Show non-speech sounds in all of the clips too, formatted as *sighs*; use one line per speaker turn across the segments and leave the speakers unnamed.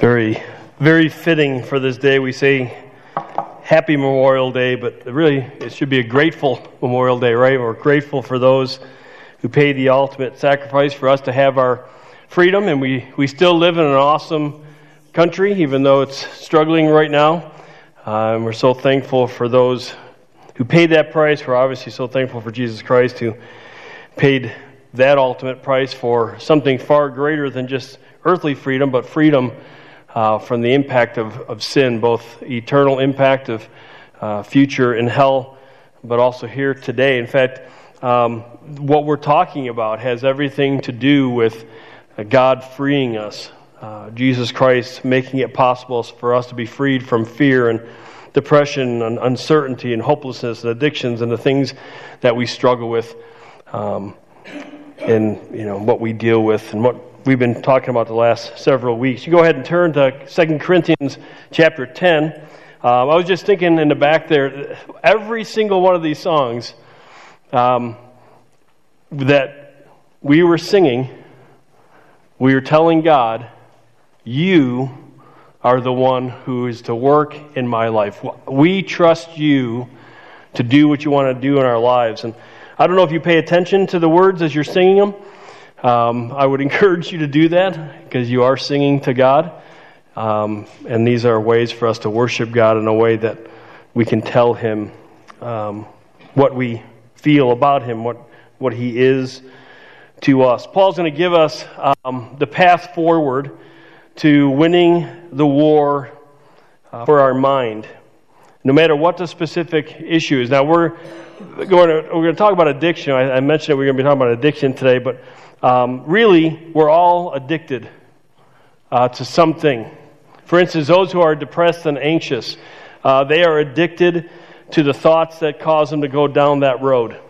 Very, very fitting for this day. We say Happy Memorial Day, but really it should be a grateful Memorial Day, right? We're grateful for those who paid the ultimate sacrifice for us to have our freedom, and we, we still live in an awesome country, even though it's struggling right now. Uh, and we're so thankful for those who paid that price. We're obviously so thankful for Jesus Christ who paid that ultimate price for something far greater than just earthly freedom, but freedom uh, from the impact of, of sin, both eternal impact of uh, future in hell, but also here today. In fact, um, what we're talking about has everything to do with God freeing us, uh, Jesus Christ making it possible for us to be freed from fear and depression and uncertainty and hopelessness and addictions and the things that we struggle with. Um, and you know what we deal with and what we've been talking about the last several weeks. You go ahead and turn to 2 Corinthians chapter 10. Um, I was just thinking in the back there, every single one of these songs um, that we were singing, we were telling God, You are the one who is to work in my life. We trust you to do what you want to do in our lives. And I don't know if you pay attention to the words as you're singing them. Um, I would *laughs* encourage you to do that because you are singing to God. Um, and these are ways for us to worship God in a way that we can tell Him um, what we feel about Him, what, what He is to us. Paul's going to give us um, the path forward to winning the war uh, for our mind, no matter what the specific issue is. Now, we're going to, we're going to talk about addiction. I, I mentioned that we're going to be talking about addiction today, but um, really, we're all addicted uh, to something. For instance, those who are depressed and anxious, uh, they are addicted to the thoughts that cause them to go down that road.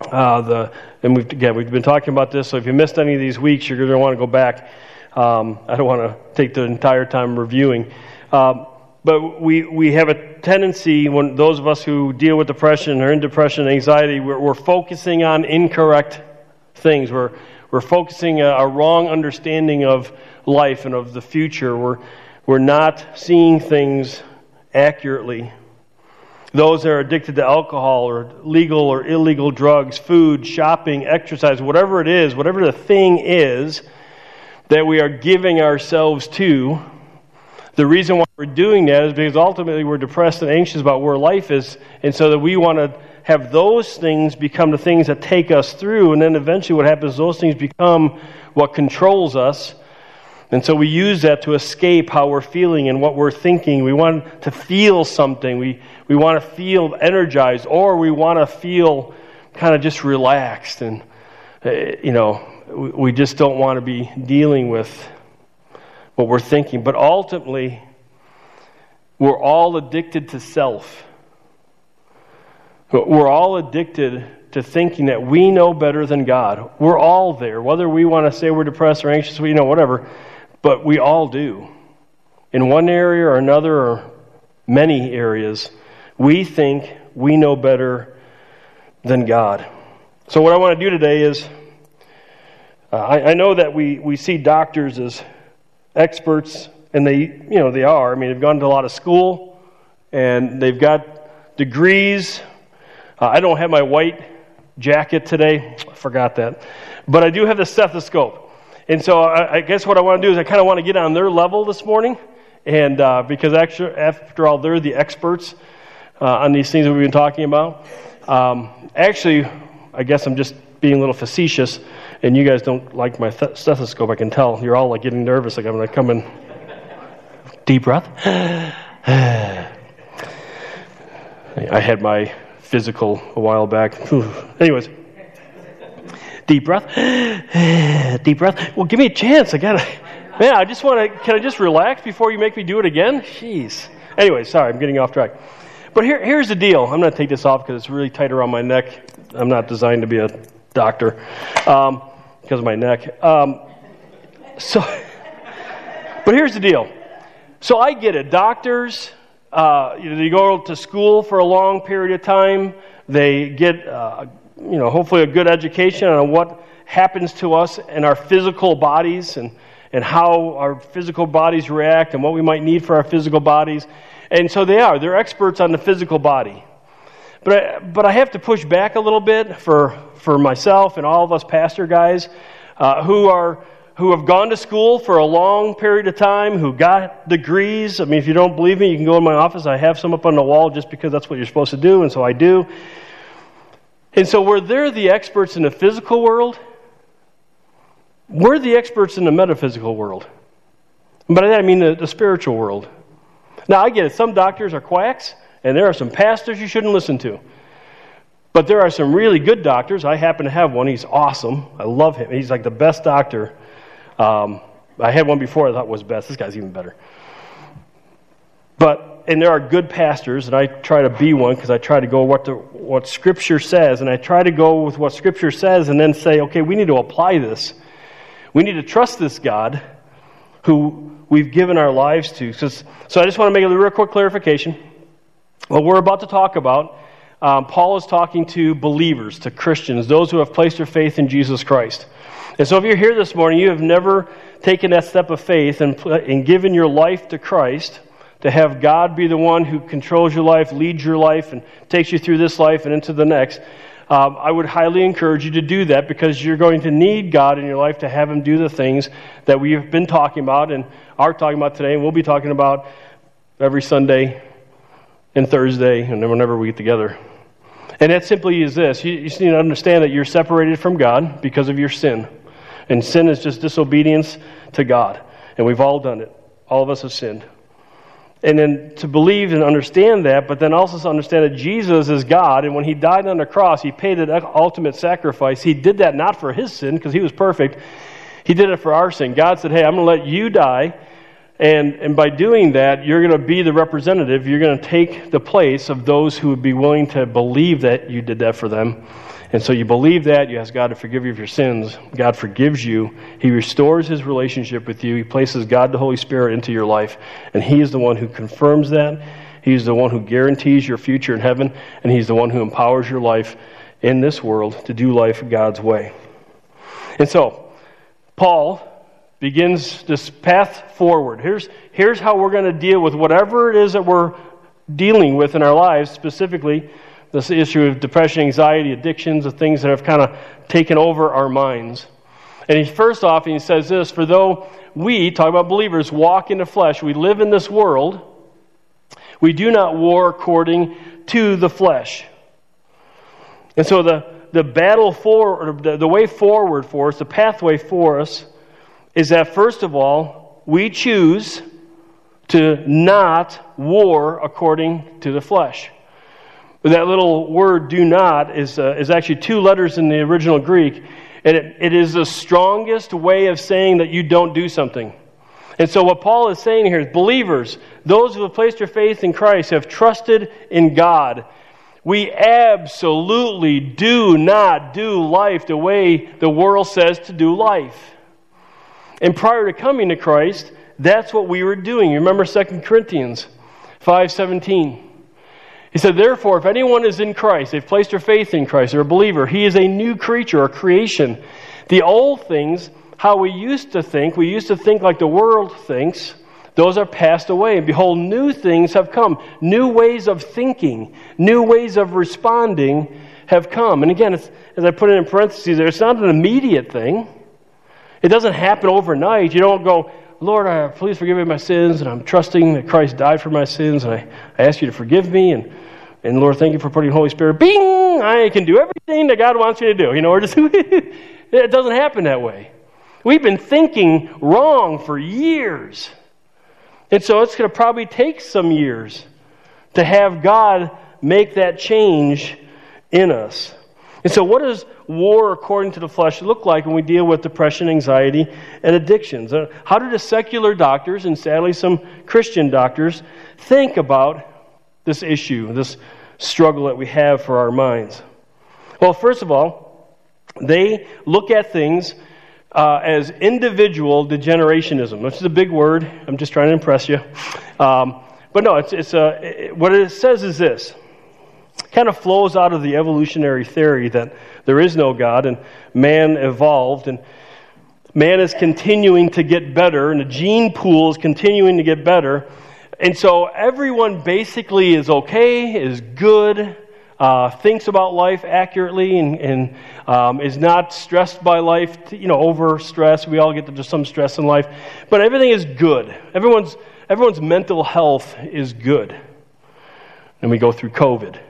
Uh, the, and we've, again, we've been talking about this, so if you missed any of these weeks, you're going to want to go back. Um, I don't want to take the entire time reviewing. Um, but we, we have a tendency, when those of us who deal with depression or in depression and anxiety, we're, we're focusing on incorrect things. We're, we're focusing a, a, wrong understanding of life and of the future. We're, we're not seeing things accurately. Those that are addicted to alcohol or legal or illegal drugs, food, shopping, exercise, whatever it is, whatever the thing is that we are giving ourselves to, the reason why we're doing that is because ultimately we're depressed and anxious about where life is, and so that we want to have those things become the things that take us through, and then eventually what happens is those things become what controls us. And so we use that to escape how we're feeling and what we're thinking. We want to feel something. We, we want to feel energized, or we want to feel kind of just relaxed. And, uh, you know, we, we just don't want to be dealing with what we're thinking. But ultimately, we're all addicted to self. We're all addicted to thinking that we know better than God. We're all there, whether we want to say we're depressed or anxious, we know whatever, but we all do. In one area or another, or many areas, we think we know better than God. So, what I want to do today is uh, I, I know that we, we see doctors as experts, and they, you know, they are. I mean, they've gone to a lot of school, and they've got degrees uh, I don't have my white jacket today. I forgot that. But I do have the stethoscope. And so I, I guess what I want to do is I kind of want to get on their level this morning. And uh, because actually, after all, they're the experts uh, on these things that we've been talking about. Um, actually, I guess I'm just being a little facetious, and you guys don't like my th- stethoscope. I can tell you're all like getting nervous, like I'm to come in. Deep breath. *sighs* I had my physical a while back. Anyways, deep breath. *sighs* deep breath. Well, give me a chance. I gotta. Man, I just want to. Can I just relax before you make me do it again? Jeez. Anyway, sorry, I'm getting off track. But here, here's the deal. I'm going to take this off because it's really tight around my neck. I'm not designed to be a doctor um, because of my neck. Um, so, *laughs* but here's the deal. So I get it. Doctors, uh, they go to school for a long period of time. They get, uh, you know, hopefully a good education on what happens to us and our physical bodies and, and how our physical bodies react and what we might need for our physical bodies. And so they are. They're experts on the physical body. But I, but I have to push back a little bit for, for myself and all of us pastor guys uh, who are who have gone to school for a long period of time, who got degrees. I mean, if you don't believe me, you can go in my office. I have some up on the wall just because that's what you're supposed to do, and so I do. And so, where they're the experts in the physical world, we're the experts in the metaphysical world. That I mean the, the spiritual world. Now, I get it. Some doctors are quacks, and there are some pastors you shouldn't listen to. But there are some really good doctors. I happen to have one. He's awesome. I love him. He's like the best doctor. Um, I had one before I thought was best. This guy's even better. But and there are good pastors, and I try to be one because I try to go what the, what Scripture says, and I try to go with what Scripture says, and then say, okay, we need to apply this. We need to trust this God who we've given our lives to. So, so I just want to make a real quick clarification. What we're about to talk about, um, Paul is talking to believers, to Christians, those who have placed their faith in Jesus Christ. And so if you're here this morning, you have never taken that step of faith and, and given your life to Christ, to have God be the one who controls your life, leads your life, and takes you through this life and into the next, um, I would highly encourage you to do that because you're going to need God in your life to have Him do the things that we have been talking about and are talking about today, and we'll be talking about every Sunday and Thursday and whenever we get together. And that simply is this you, you need to understand that you're separated from God because of your sin. And sin is just disobedience to God. And we've all done it. All of us have sinned. And then to believe and understand that, but then also to understand that Jesus is God, and when he died on the cross, he paid the ultimate sacrifice. He did that not for his sin, because he was perfect. He did it for our sin. God said, Hey, I'm going to let you die. And, and by doing that, you're going to be the representative. You're going to take the place of those who would be willing to believe that you did that for them. And so you believe that, you ask God to forgive you of your sins. God forgives you. He restores his relationship with you. He places God the Holy Spirit into your life. And he is the one who confirms that. He's the one who guarantees your future in heaven. And he's the one who empowers your life in this world to do life God's way. And so, Paul begins this path forward. Here's, here's how we're going to deal with whatever it is that we're dealing with in our lives, specifically this issue of depression, anxiety, addictions, the things that have kind of taken over our minds. And he first off, he says this For though we, talk about believers, walk in the flesh, we live in this world, we do not war according to the flesh. And so the, the battle for, the, the way forward for us, the pathway for us, is that first of all, we choose to not war according to the flesh. That little word do not is, uh, is actually two letters in the original Greek, and it, it is the strongest way of saying that you don't do something. And so, what Paul is saying here is believers, those who have placed their faith in Christ, have trusted in God. We absolutely do not do life the way the world says to do life. And prior to coming to Christ, that's what we were doing. You remember 2 Corinthians 5:17. He said, Therefore, if anyone is in Christ, they've placed their faith in Christ, they're a believer, he is a new creature, a creation. The old things, how we used to think, we used to think like the world thinks, those are passed away. And behold, new things have come. New ways of thinking, new ways of responding have come. And again, as I put it in parentheses there, it's not an immediate thing. It doesn't happen overnight. You don't go, Lord, I, please forgive me my sins, and I'm trusting that Christ died for my sins, and I, I ask you to forgive me, and, and Lord, thank you for putting Holy Spirit. Bing! I can do everything that God wants me to do. You know, or just *laughs* it doesn't happen that way. We've been thinking wrong for years. And so it's going to probably take some years to have God make that change in us. And so, what does war according to the flesh look like when we deal with depression, anxiety, and addictions? Uh, how do the secular doctors, and sadly some Christian doctors, think about this issue, this struggle that we have for our minds? Well, first of all, they look at things uh, as individual degenerationism, which is a big word. I'm just trying to impress you. Um, but no, it's, it's a, it, what it says is this kind of flows out of the evolutionary theory that there is no God and man evolved. And man is continuing to get better, and the gene pool is continuing to get better. And so everyone basically is okay, is good, uh, thinks about life accurately, and, and um, is not stressed by life, you know, over stress. We all get to some stress in life. But everything is good. Everyone's, everyone's mental health is good. And we go through COVID.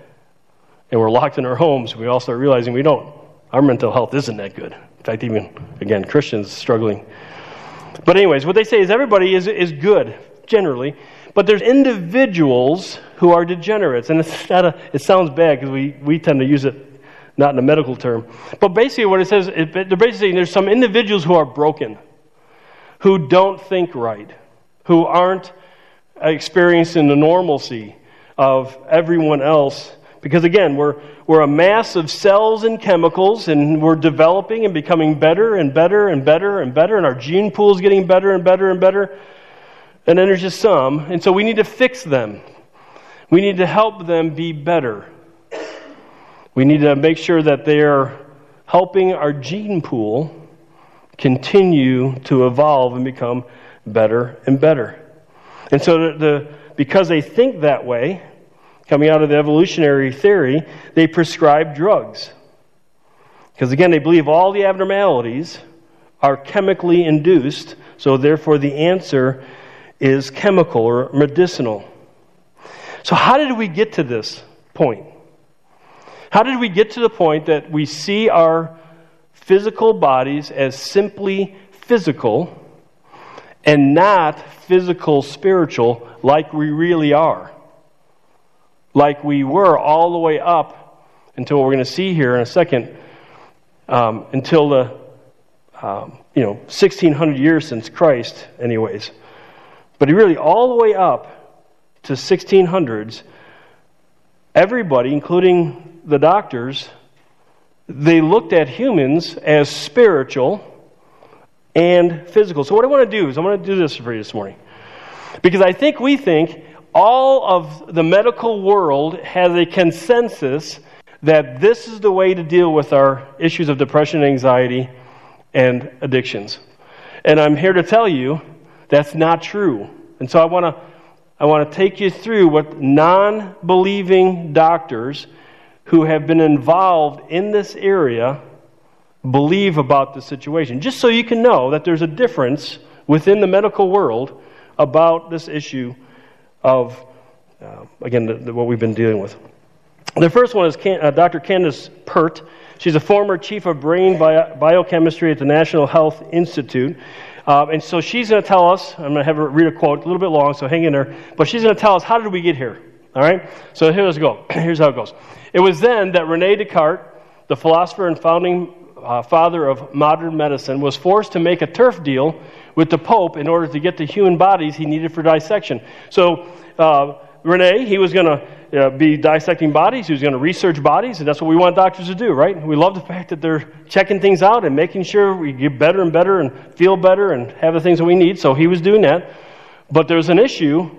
And we're locked in our homes. We all start realizing we don't. Our mental health isn't that good. In fact, even, again, Christians struggling. But, anyways, what they say is everybody is, is good, generally. But there's individuals who are degenerates. And it's not a, it sounds bad because we, we tend to use it not in a medical term. But basically, what it says, it, they're basically saying there's some individuals who are broken, who don't think right, who aren't experiencing the normalcy of everyone else. Because again, we're, we're a mass of cells and chemicals, and we're developing and becoming better and better and better and better, and our gene pool is getting better and better and better. And then there's just some, and so we need to fix them. We need to help them be better. We need to make sure that they are helping our gene pool continue to evolve and become better and better. And so, the, the, because they think that way, coming out of the evolutionary theory, they prescribe drugs. Because again, they believe all the abnormalities are chemically induced, so therefore the answer is chemical or medicinal. So, how did we get to this point? How did we get to the point that we see our physical bodies as simply physical and not physical spiritual like we really are? Like we were all the way up until what we're going to see here in a second, um, until the um, you know 1600 years since Christ, anyways. But really, all the way up to 1600s, everybody, including the doctors, they looked at humans as spiritual and physical. So, what I want to do is, I want to do this for you this morning. Because I think we think all of the medical world has a consensus that this is the way to deal with our issues of depression, anxiety, and addictions. And I'm here to tell you that's not true. And so I want to I want to take you through what non believing doctors who have been involved in this area believe about the situation. Just so you can know that there's a difference within the medical world about this issue of, uh, again, the, the, what we've been dealing with. The first one is Can, uh, Dr. Candace Pert. She's a former chief of brain bio, biochemistry at the National Health Institute. Uh, and so she's going to tell us, I'm going to have her read a quote, a little bit long, so hang in there. But she's going to tell us how did we get here? All right? So here's go. *clears throat* Here's how it goes. It was then that Rene Descartes, the philosopher and founding uh, father of modern medicine, was forced to make a turf deal with the Pope in order to get the human bodies he needed for dissection. So uh, Rene, he was going to uh, be dissecting bodies. He was going to research bodies, and that's what we want doctors to do, right? We love the fact that they're checking things out and making sure we get better and better and feel better and have the things that we need. So he was doing that. But there's an issue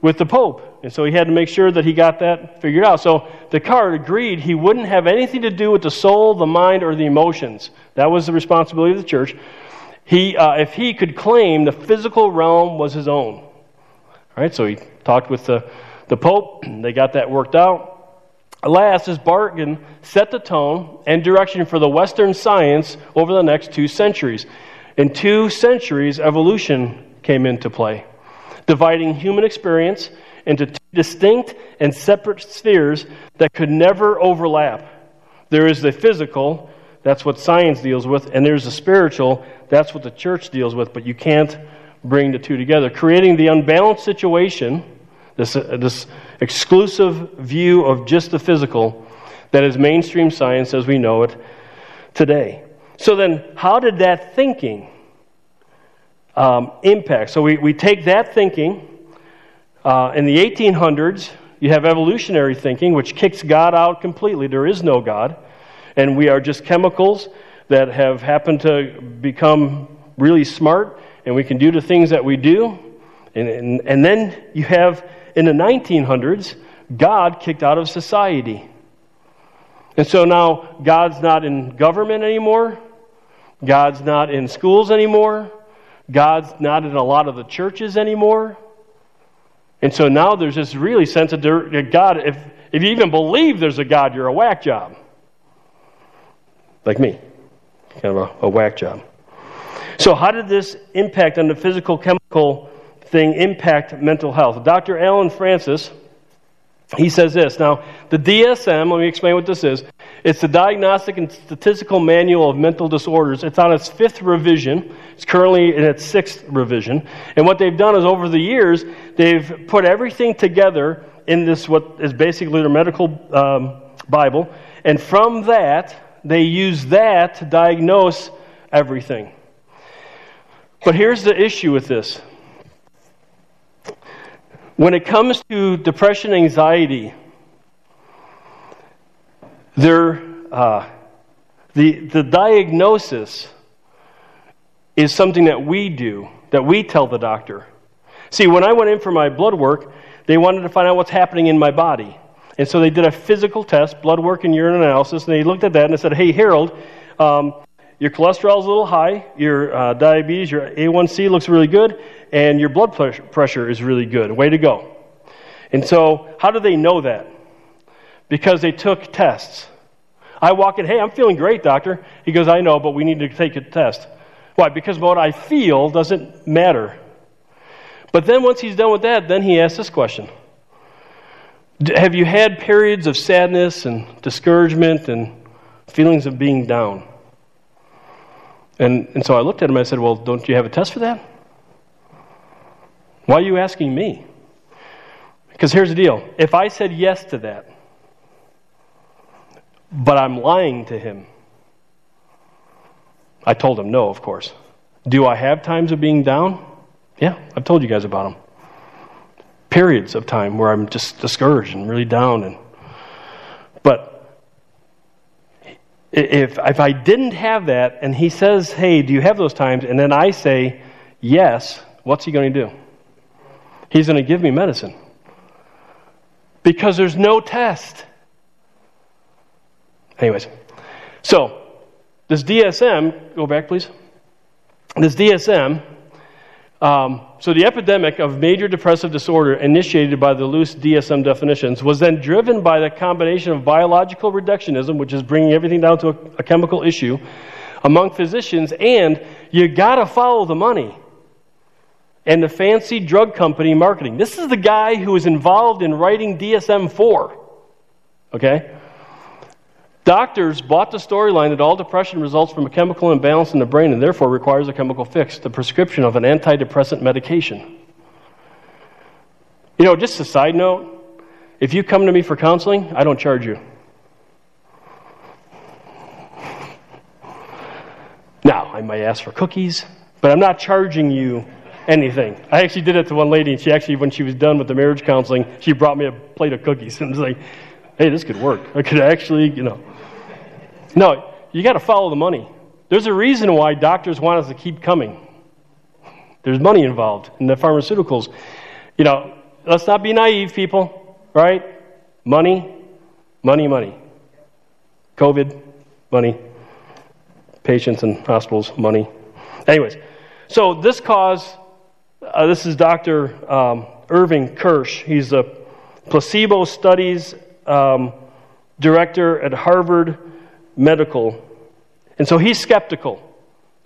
with the Pope. And so he had to make sure that he got that figured out. So Descartes agreed he wouldn't have anything to do with the soul, the mind, or the emotions. That was the responsibility of the church. He, uh, if he could claim the physical realm was his own. All right, so he talked with the, the Pope. They got that worked out. Alas, his bargain set the tone and direction for the Western science over the next two centuries. In two centuries, evolution came into play dividing human experience into two distinct and separate spheres that could never overlap. There is the physical, that's what science deals with, and there's the spiritual, that's what the church deals with, but you can't bring the two together. Creating the unbalanced situation, this, uh, this exclusive view of just the physical, that is mainstream science as we know it today. So then, how did that thinking um, impact. So we, we take that thinking. Uh, in the 1800s, you have evolutionary thinking, which kicks God out completely. There is no God. And we are just chemicals that have happened to become really smart, and we can do the things that we do. And, and, and then you have, in the 1900s, God kicked out of society. And so now God's not in government anymore. God's not in schools anymore. God's not in a lot of the churches anymore. And so now there's this really sense of God. If, if you even believe there's a God, you're a whack job. Like me. Kind of a, a whack job. So, how did this impact on the physical chemical thing impact mental health? Dr. Allen Frances, he says this. Now, the DSM, let me explain what this is. It's the Diagnostic and Statistical Manual of Mental Disorders. It's on its fifth revision. It's currently in its sixth revision. And what they've done is over the years, they've put everything together in this, what is basically their medical um, Bible. And from that, they use that to diagnose everything. But here's the issue with this. When it comes to depression, anxiety, there, uh, the, the diagnosis is something that we do, that we tell the doctor. See, when I went in for my blood work, they wanted to find out what's happening in my body. And so they did a physical test, blood work and urine analysis, and they looked at that and they said, Hey, Harold, um, your cholesterol is a little high, your uh, diabetes, your A1C looks really good, and your blood pressure is really good. Way to go. And so, how do they know that? Because they took tests. I walk in, hey, I'm feeling great, doctor. He goes, I know, but we need to take a test. Why? Because what I feel doesn't matter. But then once he's done with that, then he asks this question Have you had periods of sadness and discouragement and feelings of being down? And, and so I looked at him and I said, Well, don't you have a test for that? Why are you asking me? Because here's the deal if I said yes to that, but I'm lying to him, I told him no, of course. Do I have times of being down? Yeah, I've told you guys about them. Periods of time where I'm just discouraged and really down and but if, if I didn't have that and he says, hey, do you have those times? And then I say, yes, what's he going to do? He's going to give me medicine. Because there's no test. Anyways, so this DSM, go back please. This DSM um, so the epidemic of major depressive disorder initiated by the loose DSM definitions was then driven by the combination of biological reductionism, which is bringing everything down to a, a chemical issue, among physicians, and you got to follow the money and the fancy drug company marketing. This is the guy who was involved in writing DSM 4. Okay? Doctors bought the storyline that all depression results from a chemical imbalance in the brain and therefore requires a chemical fix, the prescription of an antidepressant medication. You know, just a side note if you come to me for counseling, I don't charge you. Now, I might ask for cookies, but I'm not charging you anything. I actually did it to one lady, and she actually, when she was done with the marriage counseling, she brought me a plate of cookies *laughs* and was like, hey, this could work. I could actually, you know. No, you got to follow the money. There's a reason why doctors want us to keep coming. There's money involved in the pharmaceuticals. You know, let's not be naive, people, right? Money, money, money. COVID, money. Patients in hospitals, money. Anyways, so this cause, uh, this is Dr. Um, Irving Kirsch. He's a placebo studies um, director at Harvard Medical. And so he's skeptical.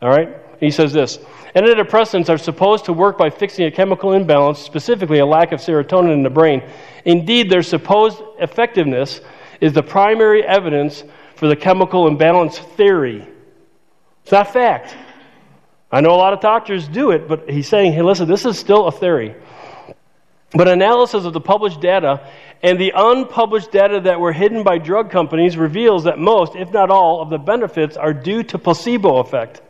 All right? He says this Antidepressants are supposed to work by fixing a chemical imbalance, specifically a lack of serotonin in the brain. Indeed, their supposed effectiveness is the primary evidence for the chemical imbalance theory. It's not fact. I know a lot of doctors do it, but he's saying, hey, listen, this is still a theory. But analysis of the published data and the unpublished data that were hidden by drug companies reveals that most, if not all, of the benefits are due to placebo effect.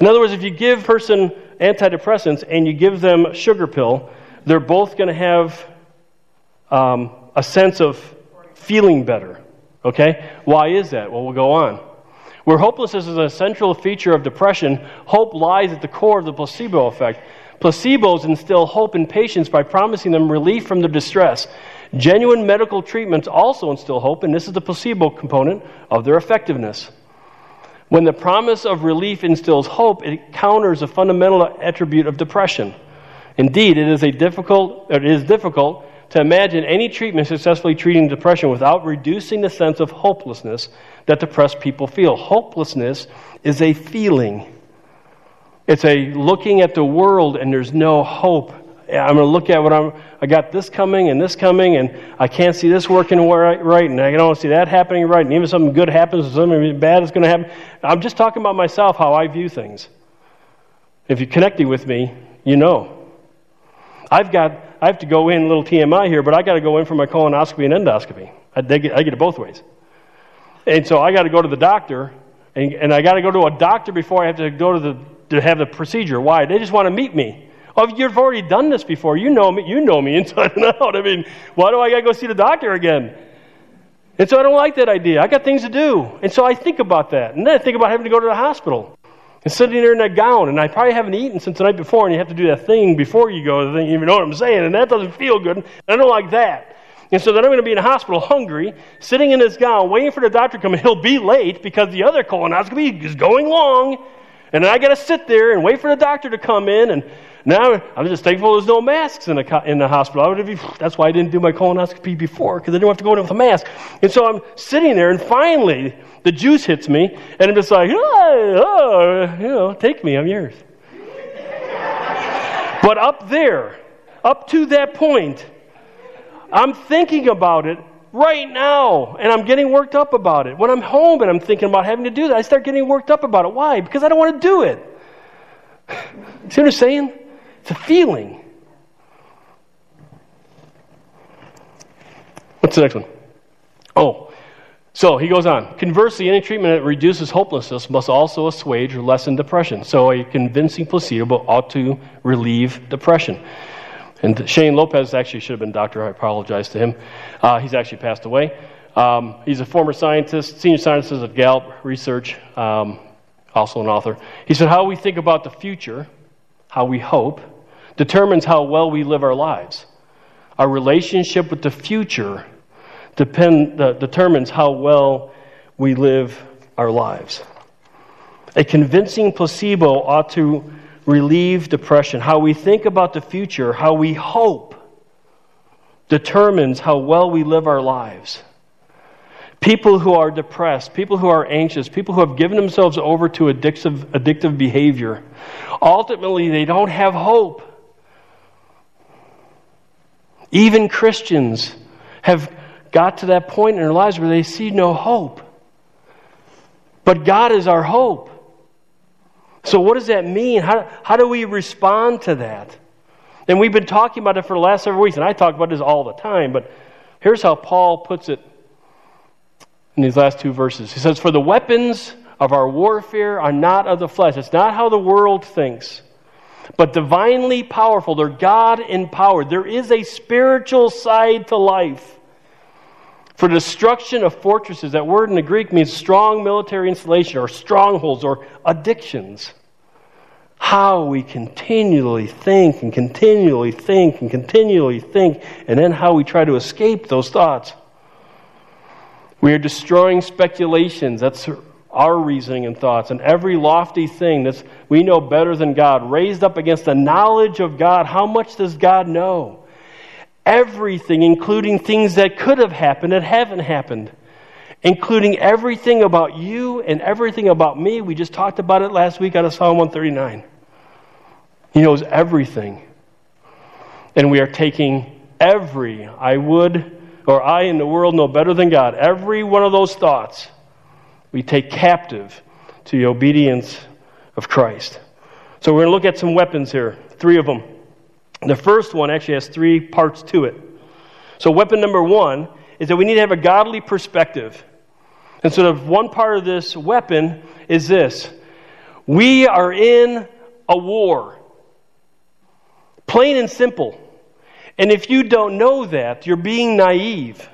In other words, if you give a person antidepressants and you give them a sugar pill, they're both going to have um, a sense of feeling better. Okay? Why is that? Well, we'll go on. Where hopelessness is a central feature of depression, hope lies at the core of the placebo effect. Placebos instill hope in patients by promising them relief from their distress. Genuine medical treatments also instill hope, and this is the placebo component of their effectiveness. When the promise of relief instills hope, it counters a fundamental attribute of depression. Indeed, it is a difficult it is difficult to imagine any treatment successfully treating depression without reducing the sense of hopelessness that depressed people feel. Hopelessness is a feeling. It's a looking at the world and there's no hope. I'm going to look at what I'm, I got this coming and this coming, and I can't see this working right, and I don't see that happening right, and even something good happens, or something bad is going to happen. I'm just talking about myself, how I view things. If you're connecting with me, you know. I've got, I have to go in, a little TMI here, but I got to go in for my colonoscopy and endoscopy. I, get, I get it both ways. And so I got to go to the doctor, and, and I got to go to a doctor before I have to go to the to have the procedure. Why? They just want to meet me. Oh, you've already done this before. You know me. You know me inside *laughs* and out. I mean, why do I got to go see the doctor again? And so I don't like that idea. I got things to do. And so I think about that. And then I think about having to go to the hospital and sitting there in that gown. And I probably haven't eaten since the night before. And you have to do that thing before you go. The you know what I'm saying? And that doesn't feel good. And I don't like that. And so then I'm going to be in the hospital hungry, sitting in this gown, waiting for the doctor to come. And he'll be late because the other colonoscopy is going long. And then I got to sit there and wait for the doctor to come in. And now I'm just thankful there's no masks in the, in the hospital. That's why I didn't do my colonoscopy before, because I didn't have to go in with a mask. And so I'm sitting there, and finally the juice hits me, and I'm just like, oh, oh you know, take me, I'm yours. but up there, up to that point, I'm thinking about it right now, and I'm getting worked up about it. When I'm home and I'm thinking about having to do that, I start getting worked up about it. Why? Because I don't want to do it. *laughs* See what I'm saying? It's a feeling. What's the next one? Oh, so he goes on. Conversely, any treatment that reduces hopelessness must also assuage or lessen depression. So a convincing placebo ought to relieve depression. And Shane Lopez actually should have been doctor. I apologize to him. Uh, he's actually passed away. Um, he's a former scientist, senior scientist at Gallup Research, um, also an author. He said, How we think about the future, how we hope, determines how well we live our lives. Our relationship with the future depend, uh, determines how well we live our lives. A convincing placebo ought to relieve depression. How we think about the future, how we hope, determines how well we live our lives. People who are depressed, people who are anxious, people who have given themselves over to addictive, addictive behavior, ultimately they don't have hope. Even Christians have got to that point in their lives where they see no hope. But God is our hope. So, what does that mean? How, how do we respond to that? And we've been talking about it for the last several weeks, and I talk about this all the time, but here's how Paul puts it in these last two verses. He says, For the weapons of our warfare are not of the flesh. It's not how the world thinks, but divinely powerful. They're God empowered. There is a spiritual side to life. For destruction of fortresses, that word in the Greek means strong military installation or strongholds or addictions how we continually think and continually think and continually think, and then how we try to escape those thoughts. We are destroying speculations. That's our reasoning and thoughts. And every lofty thing that we know better than God, raised up against the knowledge of God. How much does God know? Everything, including things that could have happened that haven't happened including everything about you and everything about me. We just talked about it last week out of Psalm 139. He knows everything. And we are taking every, I would, or I in the world know better than God, every one of those thoughts we take captive to the obedience of Christ. So we're going to look at some weapons here, three of them. The first one actually has three parts to it. So, weapon number one is that we need to have a godly perspective. And so, the one part of this weapon is this we are in a war. Plain and simple. And if you don't know that, you're being naive.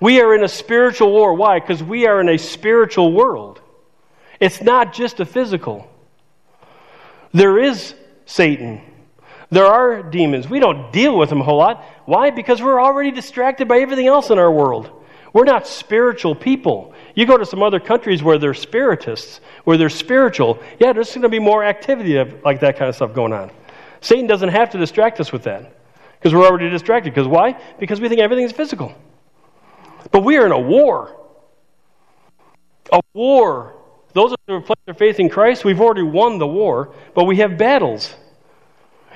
We are in a spiritual war. Why? Because we are in a spiritual world. It's not just a physical. There is Satan. There are demons. We don't deal with them a whole lot. Why? Because we're already distracted by everything else in our world. We're not spiritual people. You go to some other countries where they're spiritists, where they're spiritual. Yeah, there's going to be more activity of, like that kind of stuff going on. Satan doesn't have to distract us with that because we're already distracted. Because why? Because we think everything's physical. But we are in a war. A war. Those who have placed their faith in Christ, we've already won the war, but we have battles.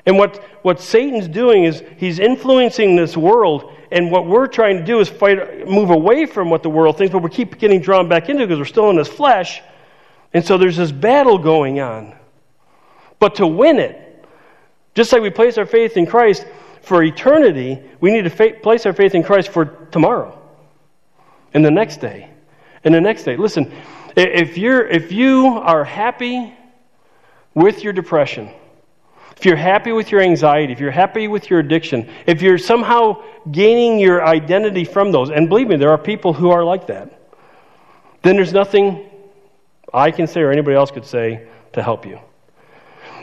And what, what Satan's doing is he's influencing this world, and what we're trying to do is fight, move away from what the world thinks, but we keep getting drawn back into it because we're still in this flesh. And so there's this battle going on. But to win it, just like we place our faith in Christ for eternity, we need to fa- place our faith in Christ for tomorrow and the next day and the next day. Listen, if, you're, if you are happy with your depression, if you're happy with your anxiety, if you're happy with your addiction, if you're somehow gaining your identity from those, and believe me, there are people who are like that, then there's nothing I can say or anybody else could say to help you.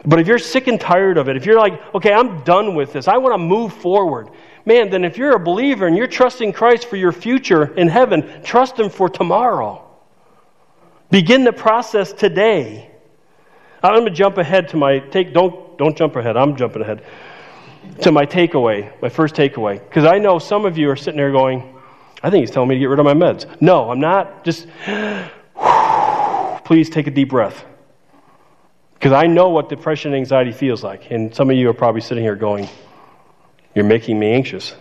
But if you're sick and tired of it, if you're like, okay, I'm done with this, I want to move forward, man, then if you're a believer and you're trusting Christ for your future in heaven, trust Him for tomorrow. Begin the process today. I'm going to jump ahead to my take. Don't don't jump ahead. I'm jumping ahead to my takeaway, my first takeaway, because I know some of you are sitting there going, "I think he's telling me to get rid of my meds." No, I'm not. Just *sighs* please take a deep breath, because I know what depression and anxiety feels like, and some of you are probably sitting here going, you're making me anxious.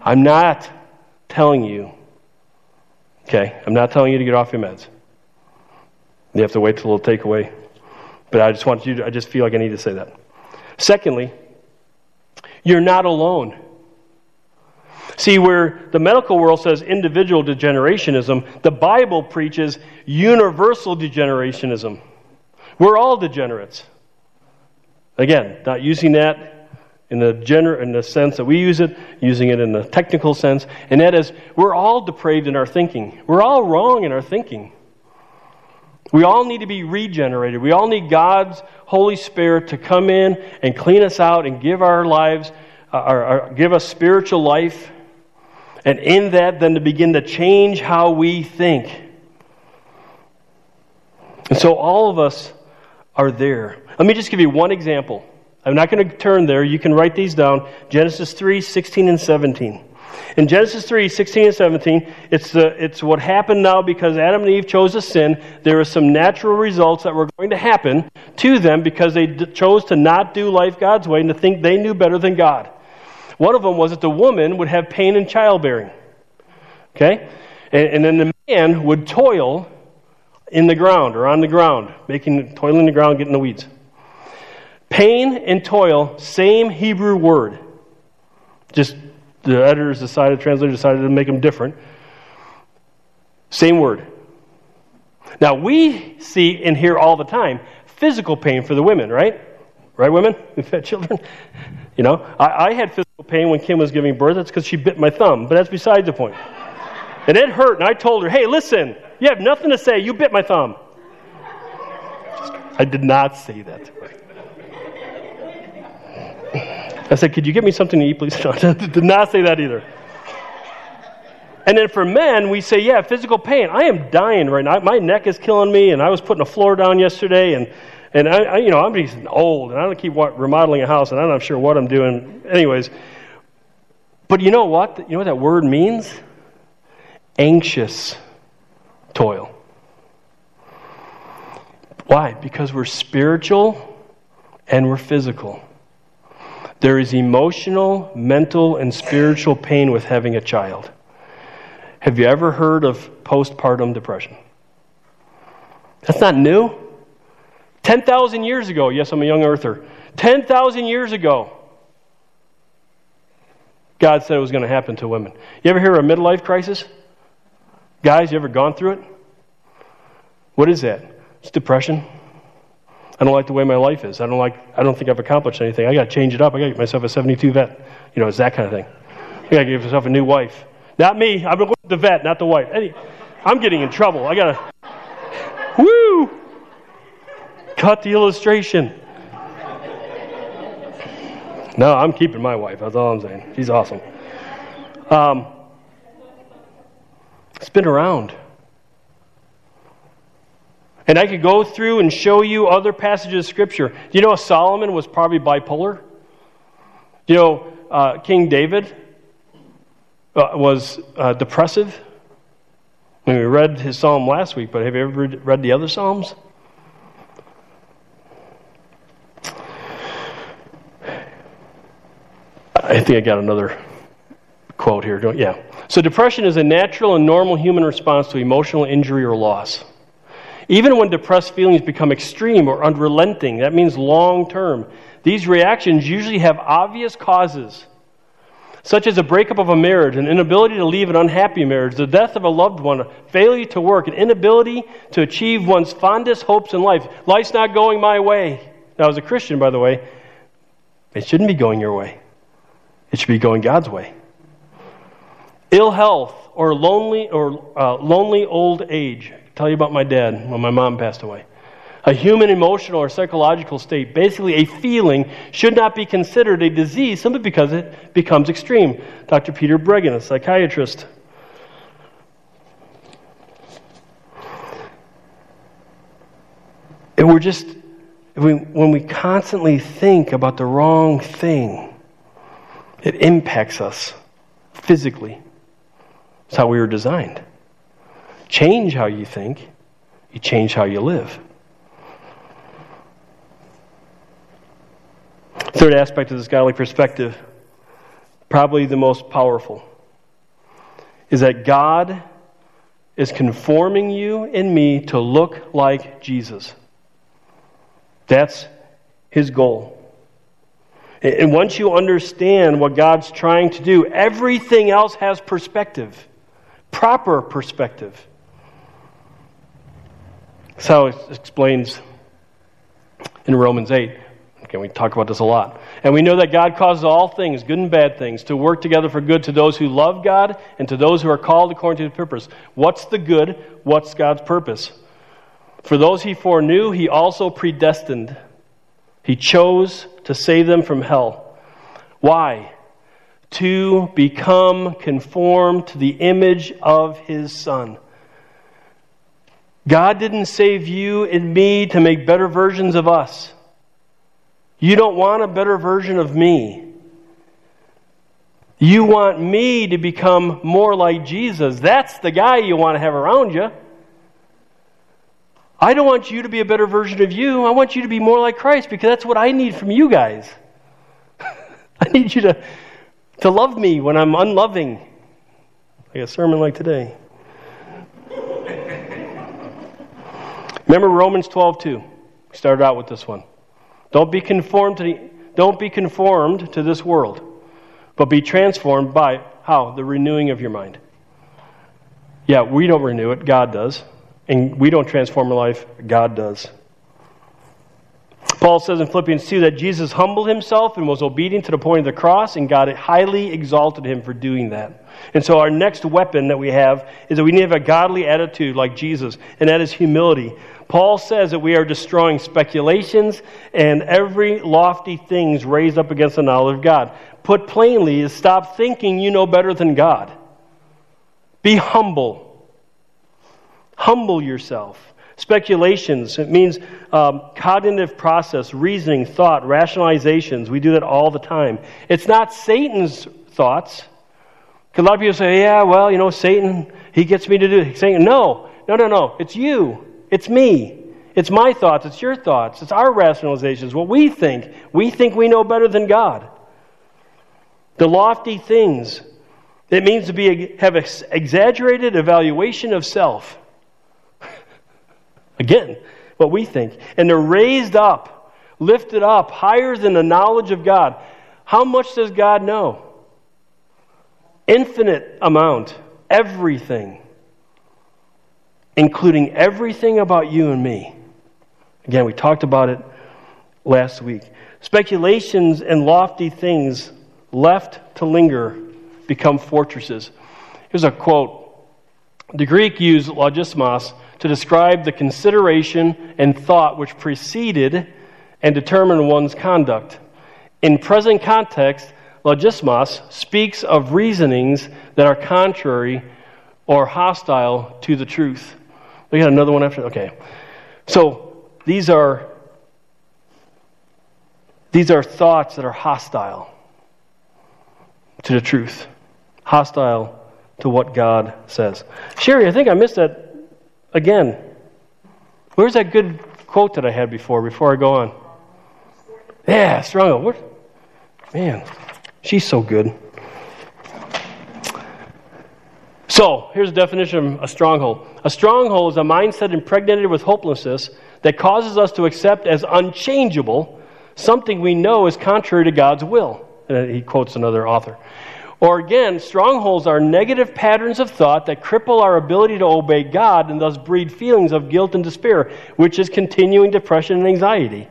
I'm not telling you, okay? I'm not telling you to get off your meds. You have to wait till it'll take. But I just want you to, I just feel like I need to say that. Secondly, you're not alone. See, where the medical world says individual degenerationism, the Bible preaches universal degenerationism. We're all degenerates. Again, not using that in the, gener- in the sense that we use it, using it in the technical sense, and that is we're all depraved in our thinking. We're all wrong in our thinking. We all need to be regenerated. We all need God's Holy Spirit to come in and clean us out and give our lives, uh, or, or give us spiritual life. And in that, then to begin to change how we think. And so all of us are there. Let me just give you one example. I'm not going to turn there. You can write these down. Genesis 3, 16 and 17. In Genesis 3, 16 and 17, it's, the, it's what happened now because Adam and Eve chose to sin. There are some natural results that were going to happen to them because they d- chose to not do life God's way and to think they knew better than God. One of them was that the woman would have pain in childbearing. Okay? And, and then the man would toil in the ground or on the ground, making toiling the ground, getting the weeds. Pain and toil, same Hebrew word. Just the editors decided, the translators decided to make them different. Same word. Now, we see and hear all the time physical pain for the women, right? Right, women? *laughs* We've had children. You know, I, I had physical pain when Kim was giving birth. That's because she bit my thumb, but that's beside the point. And it hurt, and I told her, hey, listen, you have nothing to say. You bit my thumb. I did not say that. I said, Could you get me something to eat, please? No, *laughs* did not say that either. And then for men, we say, Yeah, physical pain. I am dying right now. My neck is killing me, and I was putting a floor down yesterday, and and I, I you know, I'm just old, and I don't keep remodeling a house, and I'm not sure what I'm doing. Anyways, but you know what? You know what that word means? Anxious toil. Why? Because we're spiritual and we're physical. There is emotional, mental, and spiritual pain with having a child. Have you ever heard of postpartum depression? That's not new. 10,000 years ago, yes, I'm a young earther. 10,000 years ago, God said it was going to happen to women. You ever hear of a midlife crisis? Guys, you ever gone through it? What is that? It's depression. I don't like the way my life is. I don't like. I don't think I've accomplished anything. I got to change it up. I got to get myself a 72 vet. You know, it's that kind of thing. I got to give myself a new wife. Not me. I'm going to the vet, not the wife. I'm getting in trouble. I got to. Woo! Cut the illustration. No, I'm keeping my wife. That's all I'm saying. She's awesome. Um, been around. And I could go through and show you other passages of Scripture. Do you know Solomon was probably bipolar? Do you know, uh, King David uh, was uh, depressive. I mean, we read his psalm last week, but have you ever read the other psalms? I think I got another quote here. Yeah. So, depression is a natural and normal human response to emotional injury or loss. Even when depressed feelings become extreme or unrelenting, that means long term, these reactions usually have obvious causes, such as a breakup of a marriage, an inability to leave an unhappy marriage, the death of a loved one, failure to work, an inability to achieve one's fondest hopes in life. Life's not going my way. Now, as a Christian, by the way, it shouldn't be going your way, it should be going God's way. Ill health or lonely or uh, lonely old age. Tell you about my dad when my mom passed away. A human emotional or psychological state, basically a feeling, should not be considered a disease simply because it becomes extreme. Dr. Peter Breggin, a psychiatrist. And we're just, we, when we constantly think about the wrong thing, it impacts us physically. It's how we were designed. Change how you think, you change how you live. Third aspect of this godly perspective, probably the most powerful, is that God is conforming you and me to look like Jesus. That's his goal. And once you understand what God's trying to do, everything else has perspective proper perspective. That's how it explains in Romans 8. Okay, we talk about this a lot. And we know that God causes all things, good and bad things, to work together for good to those who love God and to those who are called according to his purpose. What's the good? What's God's purpose? For those he foreknew, he also predestined. He chose to save them from hell. Why? to become conformed to the image of his Son. God didn't save you and me to make better versions of us. You don't want a better version of me. You want me to become more like Jesus. That's the guy you want to have around you. I don't want you to be a better version of you. I want you to be more like Christ because that's what I need from you guys. *laughs* I need you to to love me when I'm unloving. Like a sermon like today. Remember Romans 12, 2. We started out with this one. Don't be conformed to the, don't be conformed to this world, but be transformed by how? The renewing of your mind. Yeah, we don't renew it, God does. And we don't transform our life, God does. Paul says in Philippians 2 that Jesus humbled himself and was obedient to the point of the cross, and God highly exalted him for doing that. And so, our next weapon that we have is that we need to have a godly attitude like Jesus, and that is humility. Paul says that we are destroying speculations and every lofty things raised up against the knowledge of God. Put plainly, is stop thinking you know better than God. Be humble. Humble yourself. Speculations, it means um, cognitive process, reasoning, thought, rationalizations. We do that all the time. It's not Satan's thoughts. A lot of people say, yeah, well, you know, Satan, he gets me to do it. Satan, no, no, no, no. It's you. It's me. It's my thoughts. It's your thoughts. It's our rationalizations, what we think. We think we know better than God. The lofty things. It means to be have an exaggerated evaluation of self. Again, what we think. And they're raised up, lifted up, higher than the knowledge of God. How much does God know? Infinite amount. Everything. Including everything about you and me. Again, we talked about it last week. Speculations and lofty things left to linger become fortresses. Here's a quote. The Greek used logismos to describe the consideration and thought which preceded and determined one's conduct. In present context, logismos speaks of reasonings that are contrary or hostile to the truth. We got another one after. Okay. So these are these are thoughts that are hostile to the truth, hostile to what God says. Sherry, I think I missed that again. Where's that good quote that I had before? Before I go on. Yeah, struggle. What? Man, she's so good. So, here's a definition of a stronghold. A stronghold is a mindset impregnated with hopelessness that causes us to accept as unchangeable something we know is contrary to God's will. And he quotes another author. Or again, strongholds are negative patterns of thought that cripple our ability to obey God and thus breed feelings of guilt and despair, which is continuing depression and anxiety.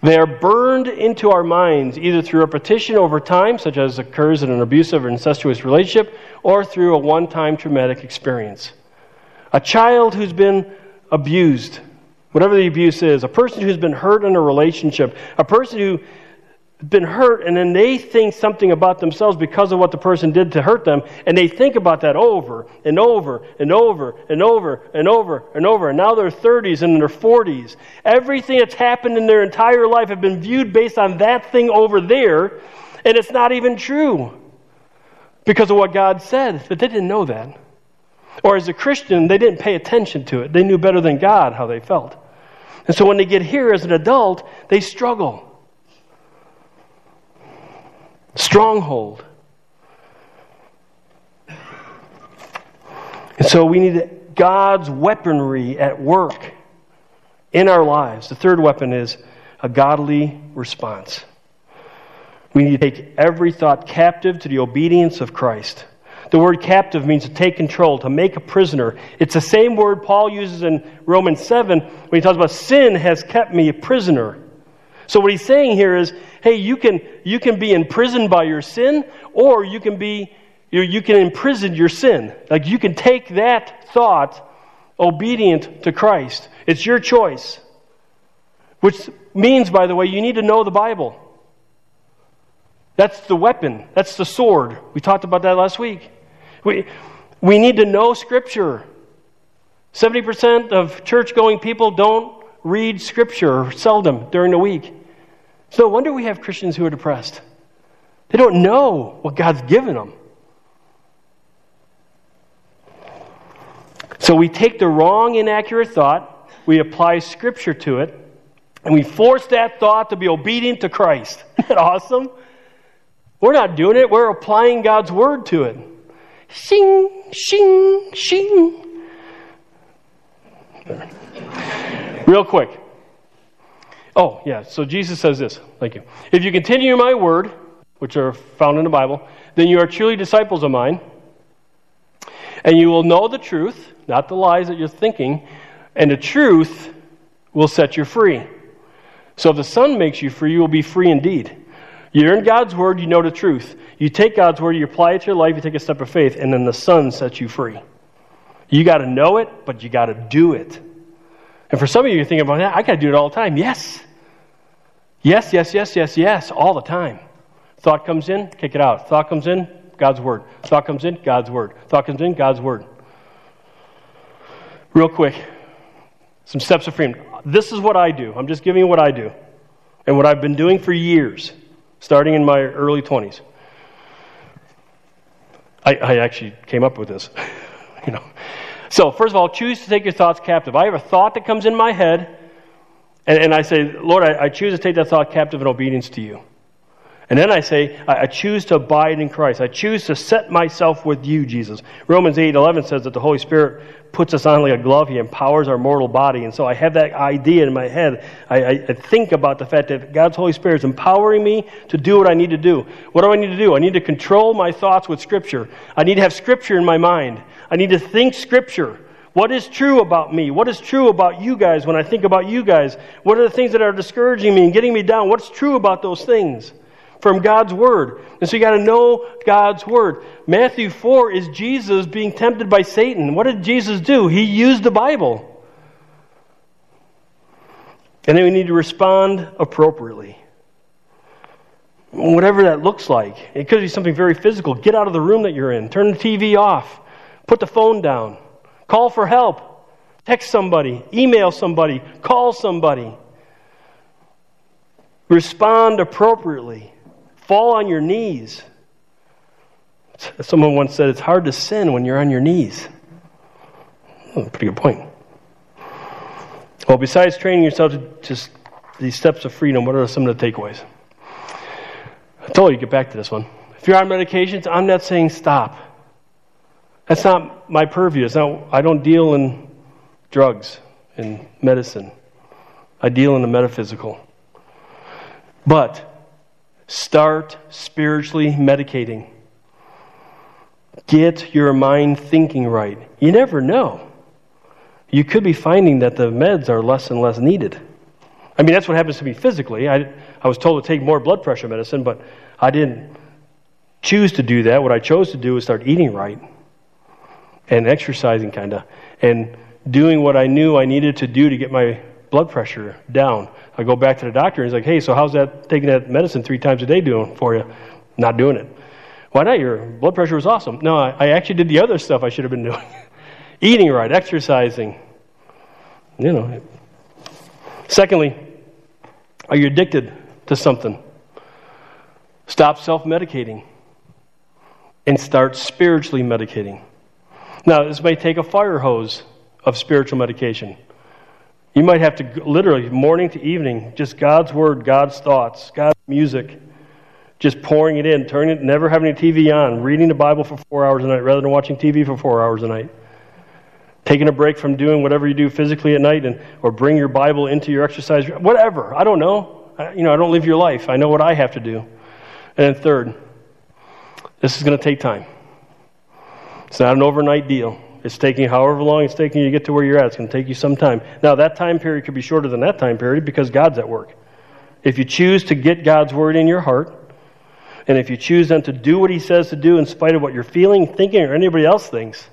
They are burned into our minds either through repetition over time, such as occurs in an abusive or incestuous relationship, or through a one time traumatic experience. A child who's been abused, whatever the abuse is, a person who's been hurt in a relationship, a person who been hurt and then they think something about themselves because of what the person did to hurt them and they think about that over and over and over and over and over and over. And now they're 30s and they're 40s everything that's happened in their entire life have been viewed based on that thing over there and it's not even true because of what god said. But they didn't know that. Or as a christian they didn't pay attention to it. They knew better than god how they felt. And so when they get here as an adult they struggle stronghold. And so we need God's weaponry at work in our lives. The third weapon is a godly response. We need to take every thought captive to the obedience of Christ. The word captive means to take control, to make a prisoner. It's the same word Paul uses in Romans 7 when he talks about sin has kept me a prisoner. So what he's saying here is, hey, you can, you can be imprisoned by your sin, or you can be, you, you can imprison your sin. Like you can take that thought obedient to Christ. It's your choice. Which means, by the way, you need to know the Bible. That's the weapon. That's the sword. We talked about that last week. We, we need to know Scripture. 70% of church going people don't read Scripture seldom during the week. So no wonder we have Christians who are depressed. They don't know what God's given them. So we take the wrong, inaccurate thought, we apply Scripture to it, and we force that thought to be obedient to Christ. *laughs* Isn't that awesome? We're not doing it, we're applying God's Word to it. Shing, shing, shing. Real quick. Oh, yeah. So Jesus says this. Thank you. If you continue my word, which are found in the Bible, then you are truly disciples of mine. And you will know the truth, not the lies that you're thinking, and the truth will set you free. So if the Son makes you free, you will be free indeed. You're in God's word, you know the truth. You take God's word, you apply it to your life, you take a step of faith, and then the Son sets you free. You got to know it, but you got to do it. And for some of you, you're thinking about that. I got to do it all the time. Yes. Yes, yes, yes, yes, yes, all the time. Thought comes in, kick it out. Thought comes in, God's word. Thought comes in, God's word. Thought comes in, God's word. Real quick, some steps of freedom. This is what I do. I'm just giving you what I do and what I've been doing for years, starting in my early 20s. I, I actually came up with this. *laughs* you know. So, first of all, choose to take your thoughts captive. I have a thought that comes in my head and, and I say, Lord, I, I, choose to take that thought captive in obedience to you. And then I say, I, I, choose to abide in Christ. I choose to set myself with you, Jesus. Romans 8 11 says that the Holy Spirit puts us on like a glove. He empowers our mortal body. And so I have that idea in my head. I, I think about the fact that God's Holy Spirit is empowering me to do what I need to do. What do I need to do? I need to control my thoughts with Scripture. I need to have Scripture in my mind. I need to think Scripture. What is true about me? What is true about you guys when I think about you guys? What are the things that are discouraging me and getting me down? What's true about those things? From God's Word. And so you got to know God's Word. Matthew 4 is Jesus being tempted by Satan. What did Jesus do? He used the Bible. And then we need to respond appropriately. Whatever that looks like. It could be something very physical. Get out of the room that you're in, turn the TV off Put the phone down. Call for help. Text somebody. Email somebody. Call somebody. Respond appropriately. Fall on your knees. Someone once said it's hard to sin when you're on your knees. Oh, pretty good point. Well, besides training yourself to just these steps of freedom, what are some of the takeaways? I told you get back to this one. If you're on medications, I'm not saying stop. That's not my purview. It's not, I don't deal in drugs and medicine. I deal in the metaphysical. But start spiritually medicating. Get your mind thinking right. You never know. You could be finding that the meds are less and less needed. I mean, that's what happens to me physically. I, I was told to take more blood pressure medicine, but I didn't choose to do that. What I chose to do was start eating right and exercising, kind of, and doing what I knew I needed to do to get my blood pressure down. I go back to the doctor and he's like, hey, so how's that taking that medicine three times a day doing for you? Not doing it. Why not? Your blood pressure was awesome. No, I, I actually did the other stuff I should have been doing *laughs* eating right, exercising. You know. Secondly, are you addicted to something? Stop self medicating and start spiritually medicating. Now, this may take a fire hose of spiritual medication. You might have to literally, morning to evening, just God's word, God's thoughts, God's music, just pouring it in, turning it, never having a TV on, reading the Bible for four hours a night rather than watching TV for four hours a night. Taking a break from doing whatever you do physically at night, and, or bring your Bible into your exercise, whatever. I don't know. I, you know, I don't live your life. I know what I have to do. And then third, this is going to take time. It's not an overnight deal. It's taking however long it's taking you to get to where you're at. It's going to take you some time. Now, that time period could be shorter than that time period because God's at work. If you choose to get God's word in your heart, and if you choose then to do what He says to do in spite of what you're feeling, thinking, or anybody else thinks,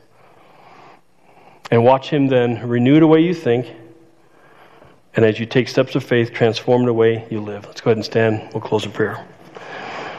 and watch Him then renew the way you think, and as you take steps of faith, transform the way you live. Let's go ahead and stand. We'll close in prayer.